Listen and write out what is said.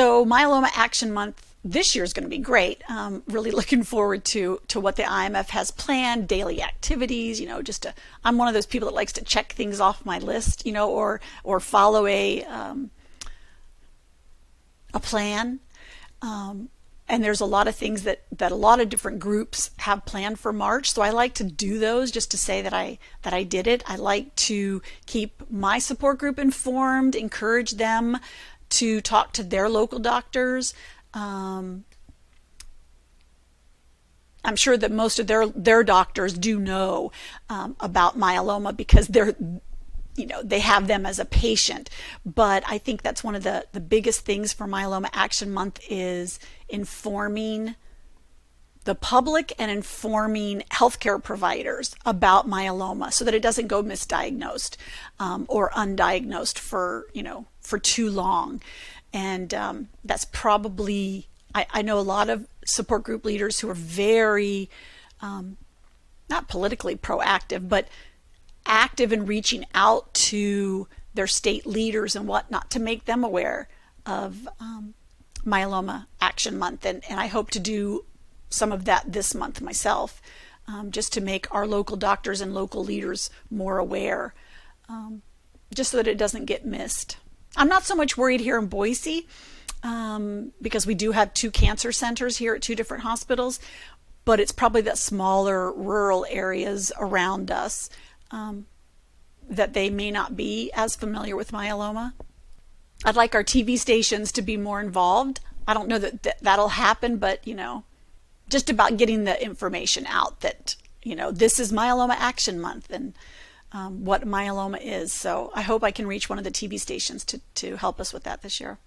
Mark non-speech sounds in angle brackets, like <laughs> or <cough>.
So, Myeloma Action Month this year is going to be great. Um, really <laughs> looking forward to to what the IMF has planned, daily activities. You know, just to, I'm one of those people that likes to check things off my list. You know, or or follow a um, a plan. Um, and there's a lot of things that that a lot of different groups have planned for March. So I like to do those just to say that I that I did it. I like to keep my support group informed, encourage them to talk to their local doctors. Um, I'm sure that most of their their doctors do know um, about myeloma because they're you know they have them as a patient but i think that's one of the the biggest things for myeloma action month is informing the public and informing healthcare providers about myeloma so that it doesn't go misdiagnosed um, or undiagnosed for you know for too long. And um, that's probably I, I, know a lot of support group leaders who are very um, not politically proactive but active in reaching out to their state leaders and whatnot to make them aware of um, myeloma action month. And, and i hope to do some of that this month myself um, just to make our local doctors and local leaders more aware um, just so that it doesn't get missed I'm not so much worried here in Boise um, because we do have two cancer centers here at two different hospitals, but it's probably the smaller rural areas around us um, that they may not be as familiar with myeloma. I'd like our TV stations to be more involved. I don't know that th- that'll happen, but you know, just about getting the information out that you know this is myeloma action month and um, what myeloma is. So I hope I can reach one of the TV stations to, to help us with that this year.